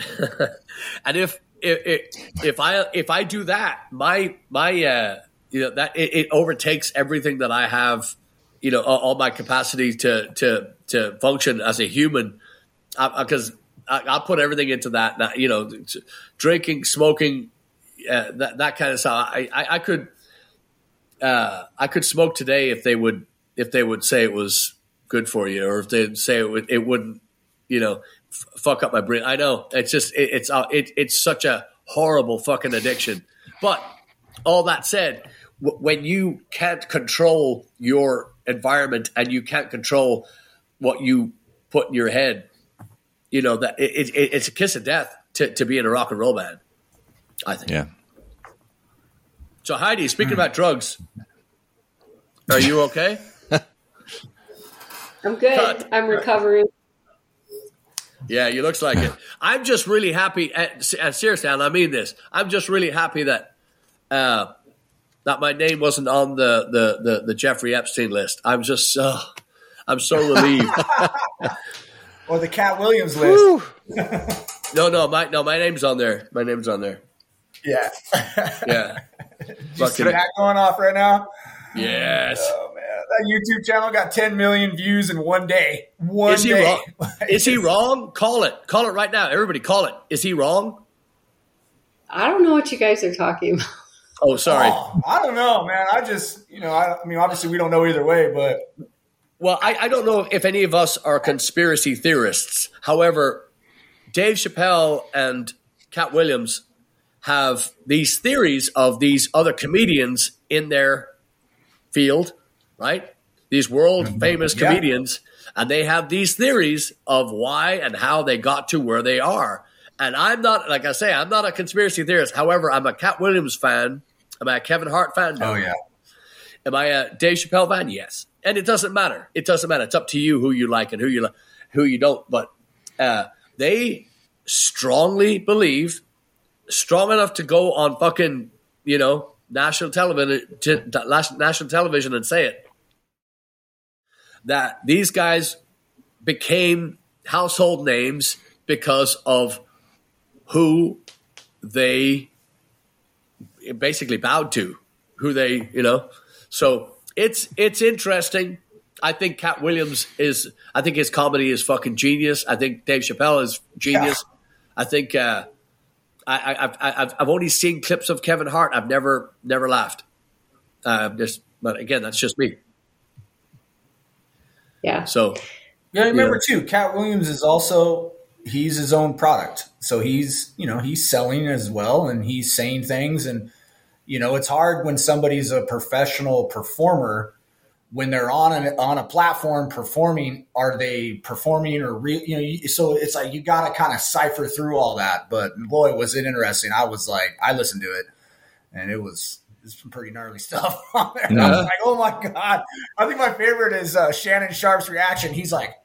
and if if if I if I do that my my uh, you know that it, it overtakes everything that I have you know all, all my capacity to to to function as a human because I, I'll put everything into that. You know, drinking, smoking, uh, that that kind of stuff. I, I, I could uh, I could smoke today if they would if they would say it was good for you, or if they'd say it would it wouldn't you know f- fuck up my brain. I know it's just it, it's uh, it, it's such a horrible fucking addiction. But all that said, w- when you can't control your environment and you can't control what you put in your head, you know that it, it, it's a kiss of death to, to be in a rock and roll band. I think. Yeah. So Heidi, speaking about drugs, are you okay? I'm good. Cut. I'm recovering. Yeah, you looks like it. I'm just really happy. And, and seriously, and I mean this. I'm just really happy that uh, that my name wasn't on the, the, the, the Jeffrey Epstein list. I'm just so I'm so relieved. Or the Katt Williams list. no, no, my no, my name's on there. My name's on there. Yeah. Yeah. See Fucking that going off right now? yes. Oh man, that YouTube channel got 10 million views in one day. One Is he day. wrong? Is he wrong? Call it. Call it right now. Everybody, call it. Is he wrong? I don't know what you guys are talking about. Oh, sorry. Oh, I don't know, man. I just, you know, I, I mean, obviously we don't know either way, but Well, I, I don't know if any of us are conspiracy theorists. However, Dave Chappelle and Katt Williams have these theories of these other comedians in their field, right? These world famous Yeah. comedians, and they have these theories of why and how they got to where they are. And I'm not, like I say, I'm not a conspiracy theorist. However, I'm a Katt Williams fan. Am I a Kevin Hart fan? No. oh yeah. Am I a Dave Chappelle fan? Yes. And it doesn't matter. It doesn't matter. It's up to you who you like and who you who you don't. But uh, they strongly believe, strong enough to go on fucking you know national television national television and say it that these guys became household names because of who they basically bowed to, who they, you know. So it's it's interesting. I think Katt Williams is. I think his comedy is fucking genius. I think Dave Chappelle is genius. I think uh, I, I've I've only seen clips of Kevin Hart. I've never never laughed. Uh, just, but again, that's just me. Yeah. So Yeah, remember too, Katt Williams is also he's his own product. So he's, you know, he's selling as well and he's saying things and you know, it's hard when somebody's a professional performer when they're on a, on a platform performing, are they performing or real? You know, so it's like you got to kind of cipher through all that. But boy, was it interesting! I was like, I listened to it, and it was it's some pretty gnarly stuff on there. And I was like, oh my god! I think my favorite is uh, Shannon Sharpe's reaction. He's like,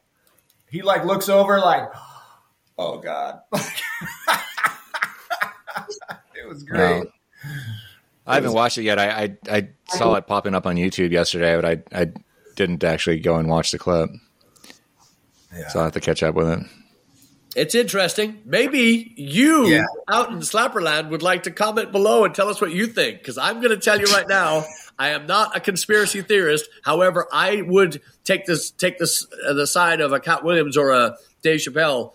he like looks over like, oh god, it was great. Wow. I haven't watched it yet. I, I I saw it popping up on YouTube yesterday, but I I didn't actually go and watch the clip. Yeah. So I have to catch up with it. It's interesting. Maybe you Yeah. out in Slapperland would like to comment below and tell us what you think. Because I'm going to tell you right now, I am not a conspiracy theorist. However, I would take this take this uh, the side of a Katt Williams or a Dave Chappelle,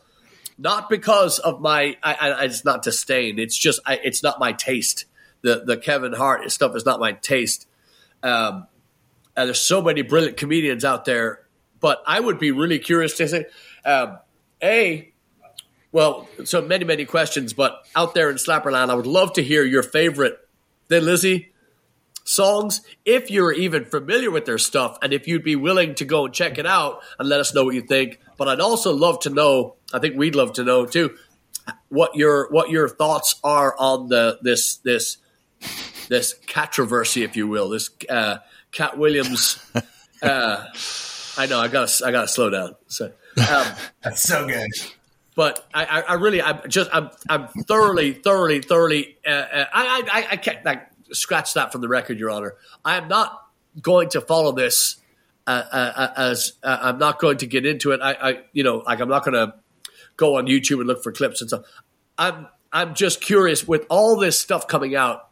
not because of my. I, I, it's not disdain. It's just I, it's not my taste. The the Kevin Hart stuff is not my taste. Um, and there's so many brilliant comedians out there, but I would be really curious to say, um, a well, so many, many questions, but out there in Slapperland, I would love to hear your favorite Thin Lizzy songs, if you're even familiar with their stuff, and if you'd be willing to go and check it out and let us know what you think. But I'd also love to know, I think we'd love to know too, what your what your thoughts are on the this this this controversy, if you will, this uh, Katt Williams. Uh, I know I gotta I gotta slow down. So, um, That's so good. But I, I, I really, I'm just, I'm, I'm thoroughly, thoroughly, thoroughly. Uh, uh, I, I, I can't like, scratch that from the record, Your Honor. I am not going to follow this uh, uh, as uh, I'm not going to get into it. I, I, you know, like I'm not going to go on YouTube and look for clips and stuff. I'm, I'm just curious with all this stuff coming out.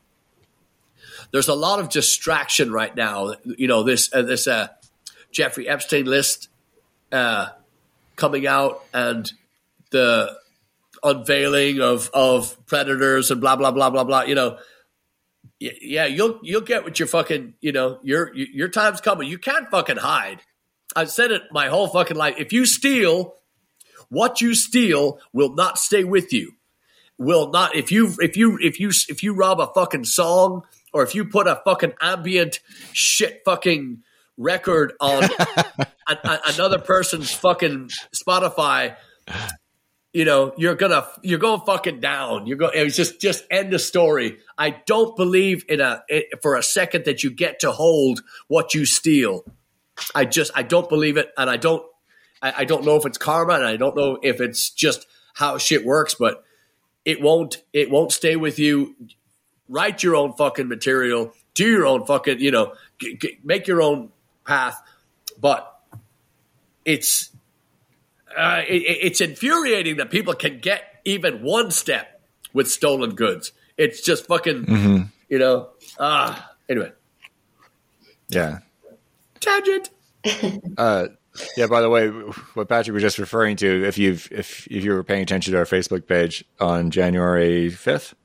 There's a lot of distraction right now. You know, this, uh, this uh, Jeffrey Epstein list uh, coming out and the unveiling of of predators and blah blah blah blah blah. You know, yeah, you'll you'll get what your fucking you know your your time's coming. You can't fucking hide. I've said it my whole fucking life. If you steal, what you steal will not stay with you. Will not if you if you if you if you rob a fucking song or if you put a fucking ambient shit fucking record on a, a- another person's fucking Spotify, you know, you're gonna you're going fucking down. You're going. It was just just end the story. I don't believe in a it, for a second that you get to hold what you steal. I just I don't believe it, and I don't I, I don't know if it's karma, and I don't know if it's just how shit works, but it won't it won't stay with you. Write your own fucking material. Do your own fucking you know g- g- make your own path, but it's uh, it, it's infuriating that people can get even one step with stolen goods. It's just fucking, you know. Ah, anyway, Yeah. tangent. Uh, yeah. By the way, what Patrick was just referring to, if you've if if you were paying attention to our Facebook page on January fifth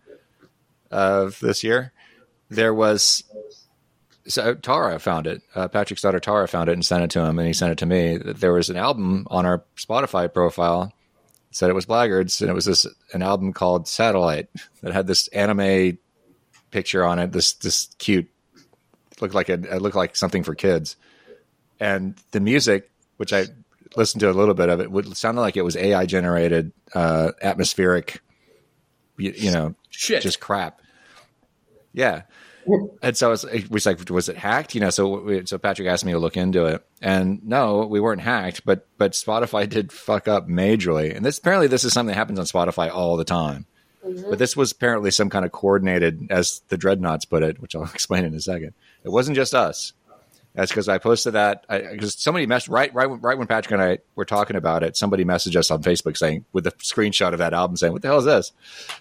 of this year, there was so Tara found it. Uh, Patrick's daughter Tara found it and sent it to him, and he sent it to me. There was an album on our Spotify profile. Said it was Blaggards, and it was this an album called Satellite that had this anime picture on it. This this cute looked like a it looked like something for kids and the music, which I listened to a little bit of it, would sounded like it was AI generated, uh, atmospheric, you, you know, Shit. just crap. Yeah. And so it's, it was like, was it hacked? You know, so we, so Patrick asked me to look into it, and no, we weren't hacked, but but Spotify did fuck up majorly, and this apparently this is something that happens on Spotify all the time. Mm-hmm. But this was apparently some kind of coordinated, as the Dreadnoughts put it, which I'll explain in a second. It wasn't just us. That's because I posted that because somebody messed right, right, right when Patrick and I were talking about it. Somebody messaged us on Facebook saying with a screenshot of that album saying, "What the hell is this?"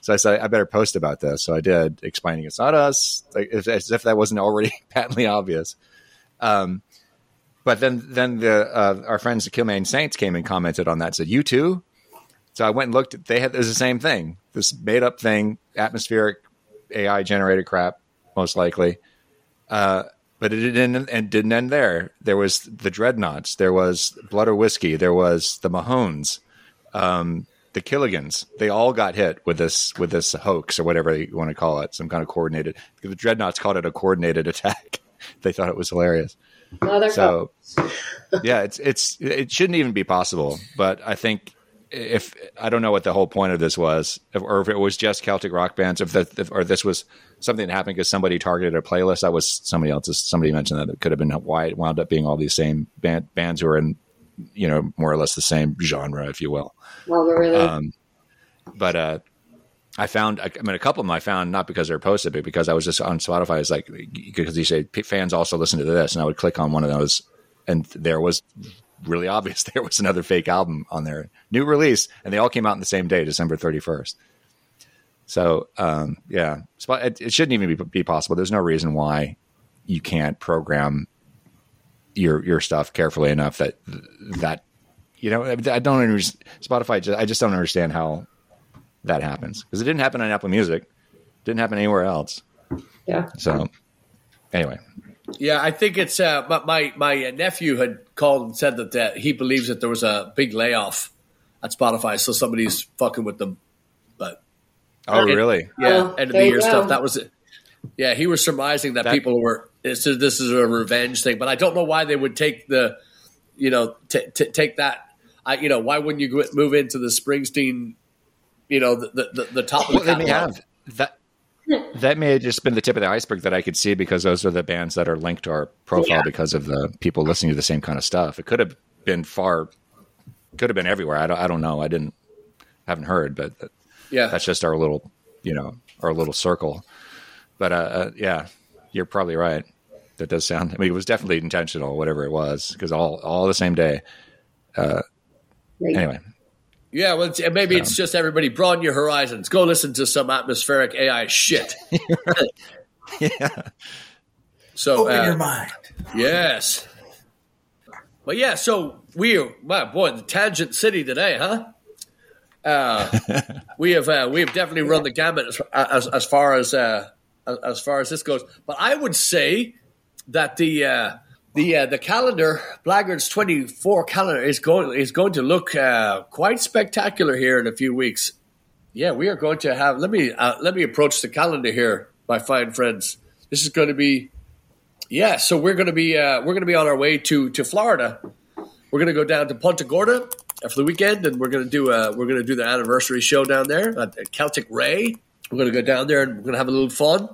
So I said, "I better post about this." So I did, explaining it's not us, like as, if that wasn't already patently obvious. Um, but then, then the uh, our friends the Kilmaine Saints came and commented on that. Said, "You too." So I went and looked. At, they had it was the same thing. This made up thing, atmospheric AI generated crap, most likely. Uh, but it didn't and didn't end there. There was the Dreadnoughts. There was Blood or Whiskey. There was the Mahones, um, the Killigans. They all got hit with this with this hoax or whatever you want to call it, some kind of coordinated. The Dreadnoughts called it a coordinated attack. they thought it was hilarious. Mother So yeah, it's it's it shouldn't even be possible. But I think if I don't know what the whole point of this was, if, or if it was just Celtic rock bands, if that if, or this was something that happened because somebody targeted a playlist. That was somebody else's. Somebody mentioned that it could have been why it wound up being all these same band, bands who are in you know more or less the same genre, if you will. well, really Um, but uh, I found, I mean, a couple of them I found not because they're posted, but because I was just on Spotify. It's like because you say fans also listen to this, and I would click on one of those, and there was really obvious there was another fake album on there, new release, and they all came out on the same day, December thirty first. So um, yeah, it, it, shouldn't even be, be possible. There's no reason why you can't program your your stuff carefully enough that that you know I don't understand Spotify. I just don't understand how that happens because it didn't happen on Apple Music, didn't happen anywhere else. Yeah. So anyway. Yeah, I think it's uh, my my nephew had called and said that, that he believes that there was a big layoff at Spotify, so somebody's fucking with them. But oh, really? Yeah, oh, end of the year stuff. That was it. Yeah, he was surmising that, that people were. This is, this is a revenge thing, but I don't know why they would take the, you know, t- t- take that. I, you know, why wouldn't you move into the Springsteen you know the the, the top. Well, the they may have that. That may have just been the tip of the iceberg that I could see because those are the bands that are linked to our profile yeah. because of the people listening to the same kind of stuff. It could have been far, could have been everywhere. I don't, I don't know. I didn't, haven't heard, but yeah, that's just our little, you know, our little circle. But uh, uh, yeah, you're probably right. That does sound. I mean, it was definitely intentional, whatever it was, because all all the same day. Uh, anyway, yeah, well, it's, maybe it's just everybody broaden your horizons. Go listen to some atmospheric AI shit. yeah. So open uh, your mind. Yes. But yeah, so we are, my boy, the tangent city today, huh? Uh, we have uh, we have definitely run the gamut as as, as far as uh, as far as this goes. But I would say that the uh, the uh, the calendar, Blaggards twenty four calendar is going is going to look uh, quite spectacular here in a few weeks. Yeah, we are going to have. Let me uh, let me approach the calendar here, my fine friends. This is going to be, yeah. So we're going to be uh, we're going to be on our way to to Florida. We're going to go down to Punta Gorda for the weekend, and we're going to do uh, we're going to do the anniversary show down there at Celtic Ray. We're going to go down there and we're going to have a little fun,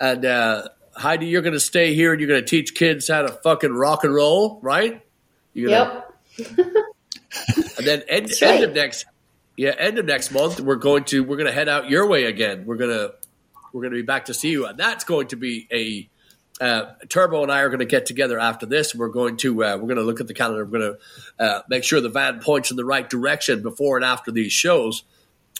and uh, Heidi, you're going to stay here and you're going to teach kids how to fucking rock and roll, right? You're gonna, yep. and then end, right. end of next, yeah, end of next month, we're going to we're going to head out your way again. We're gonna we're going to be back to see you, and that's going to be a. Uh, Turbo and I are going to get together after this. We're going to uh, we're going to look at the calendar. We're going to uh, make sure the van points in the right direction before and after these shows.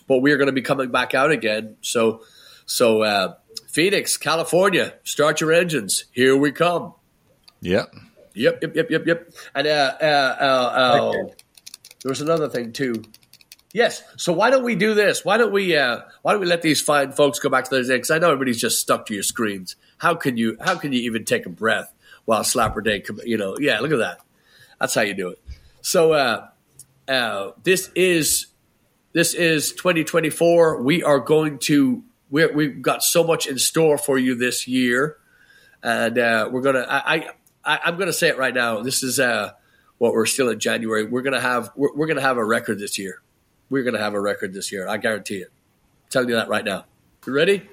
But we are going to be coming back out again. So so uh, Phoenix, California, start your engines. Here we come. Yep. Yep, yep, yep, yep, yep. And uh, uh, uh, there was another thing too. Yes. So why don't we do this? Why don't we? Uh, why don't we let these fine folks go back to their day? Because I know everybody's just stuck to your screens. How can you? How can you even take a breath while Slapper Day? You know, yeah. Look at that. That's how you do it. So uh, uh, this is this is 2024. We are going to we're, we've got so much in store for you this year, and uh, we're gonna. I, I I'm gonna say it right now. This is uh, what we're still in January. We're gonna have we're, we're gonna have a record this year. We're gonna have a record this year. I guarantee it. I'm telling you that right now. You ready?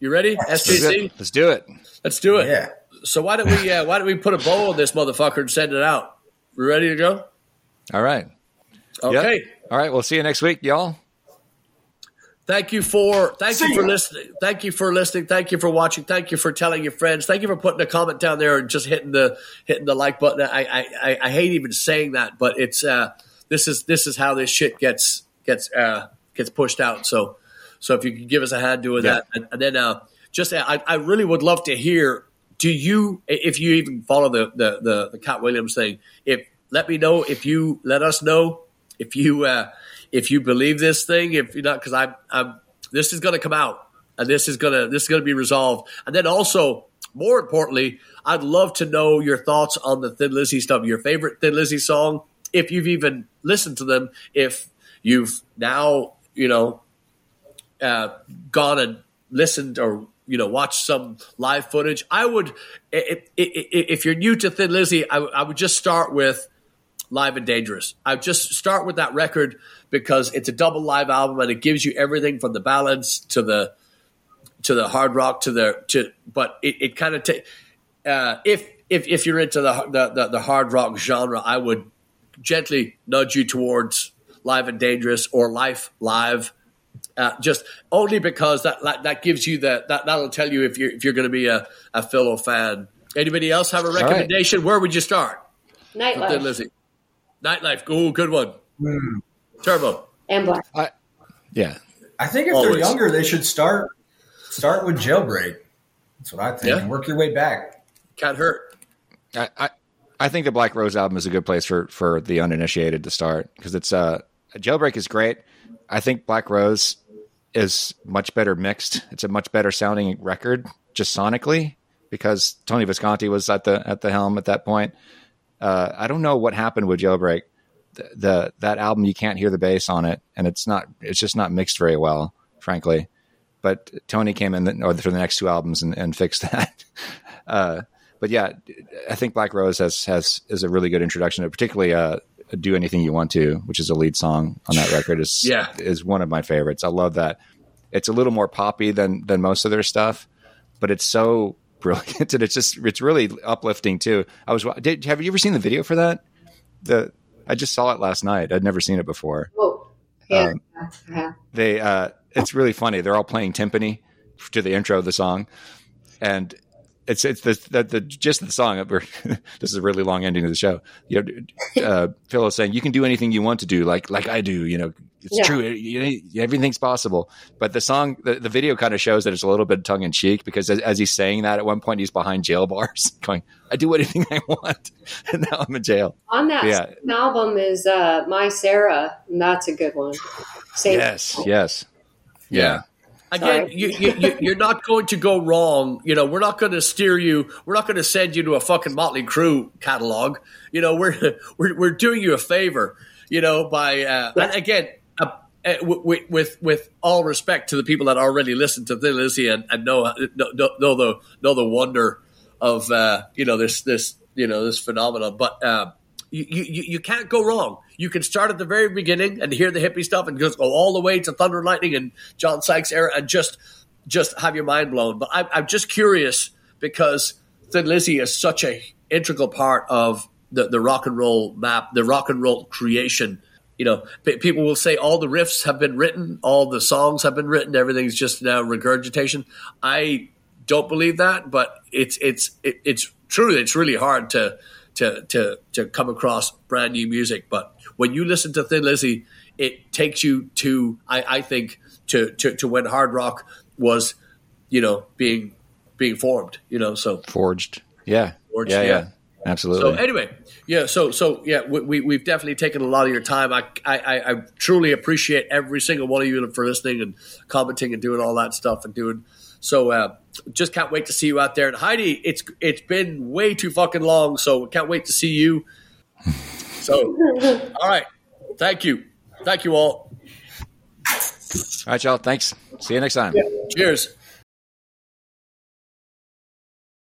You ready? SJC? Let's do it. Let's do it. Yeah. So why don't we uh, why don't we put a bow on this motherfucker and send it out? We ready to go? All right. Okay. Yep. All right. We'll see you next week, y'all. Thank you for thank See you for listening. Thank you for listening. Thank you for watching. Thank you for telling your friends. Thank you for putting a comment down there and just hitting the hitting the like button. I I, I hate even saying that, but it's uh, this is this is how this shit gets gets uh, gets pushed out. So so if you could give us a hand doing yeah. that, and, and then uh, just I, I really would love to hear. Do you if you even follow the the the, the Katt Williams thing? If let me know if you let us know if you. If you believe this thing, if you're not, because I'm, I'm, this is going to come out and this is going to, this is going to be resolved. And then also, more importantly, I'd love to know your thoughts on the Thin Lizzy stuff, your favorite Thin Lizzy song, if you've even listened to them, if you've now, you know, uh, gone and listened or you know watched some live footage. I would, if, if you're new to Thin Lizzy, I, I would just start with Live and Dangerous. I would just start with that record because it's a double live album and it gives you everything from the ballads to the to the hard rock to the to but it, it kind of ta- uh, if if if you're into the, the, the the hard rock genre, I would gently nudge you towards Live and Dangerous or Life Live. Uh, just only because that, that that gives you that that that'll tell you if you're if you're going to be a, a fellow fan. Anybody else have a right. recommendation? Where would you start? Nightlife Lizzy. Nightlife. Go, good one. Turbo. and Black. I, yeah. I think if Always. they're younger, they should start start with jailbreak. That's what I think. Yeah. Work your way back. Can't hurt. I, I I think the Black Rose album is a good place for for the uninitiated to start because it's uh Jailbreak is great. I think Black Rose is much better mixed. It's a much better sounding record just sonically because Tony Visconti was at the at the helm at that point. Uh, I don't know what happened with Jailbreak. The, the that album you can't hear the bass on it, and it's not it's just not mixed very well, frankly. But Tony came in the, or for the next two albums and, and fixed that. Uh, but yeah, I think Black Rose has has is a really good introduction to particularly uh, "Do Anything You Want to," which is a lead song on that record. is Yeah. is one of my favorites. I love that. It's a little more poppy than than most of their stuff, but it's so brilliant and it's just it's really uplifting too. I was did have you ever seen the video for that? The I just saw it last night. I'd never seen it before. Whoa. Yeah. Um, yeah. They uh, it's really funny. They're all playing timpani to the intro of the song, and it's it's the the, the gist of the song. This is a really long ending of the show. You know, uh, Phil is saying you can do anything you want to do, like like I do. You know, it's Yeah. true. You- you- everything's possible. But the song, the, the video kind of shows that it's a little bit tongue in cheek because as, as he's saying that, at one point he's behind jail bars, going, "I do anything I want," and now I'm in jail. On that Yeah. same album is uh, My Sarah, and that's a good one. Same. Yes, yes, yeah. Again, you, you, you, you're not going to go wrong. You know, we're not going to steer you. We're not going to send you to a fucking Motley Crue catalog. You know, we're we're, we're doing you a favor. You know, by uh, and again, with, with with all respect to the people that already listen to Thin Lizzy and, and know, know know the know the wonder of uh, you know this this you know this phenomenon, but. Uh, you, you, you can't go wrong. You can start at the very beginning and hear the hippie stuff and just go all the way to Thunder and Lightning and John Sykes era and just just have your mind blown. But I, I'm just curious because Thin Lizzy is such a integral part of the, the rock and roll map, the rock and roll creation. You know, people will say all the riffs have been written, all the songs have been written, everything's just now regurgitation. I don't believe that, but it's it's it, it's true. It's really hard to to to to come across brand new music. But when you listen to Thin Lizzy, it takes you to I, I think to, to to when hard rock was, you know, being being formed. You know, so Forged. Yeah. Forged, yeah, yeah. yeah. Absolutely. so anyway, yeah. So so yeah, we, we we've definitely taken a lot of your time. I, I I I truly appreciate every single one of you for listening and commenting and doing all that stuff and doing. So uh, just can't wait to see you out there. And Heidi, it's it's been way too fucking long, so can't wait to see you. So all right, thank you, thank you all. All right, y'all. Thanks. See you next time. Cheers.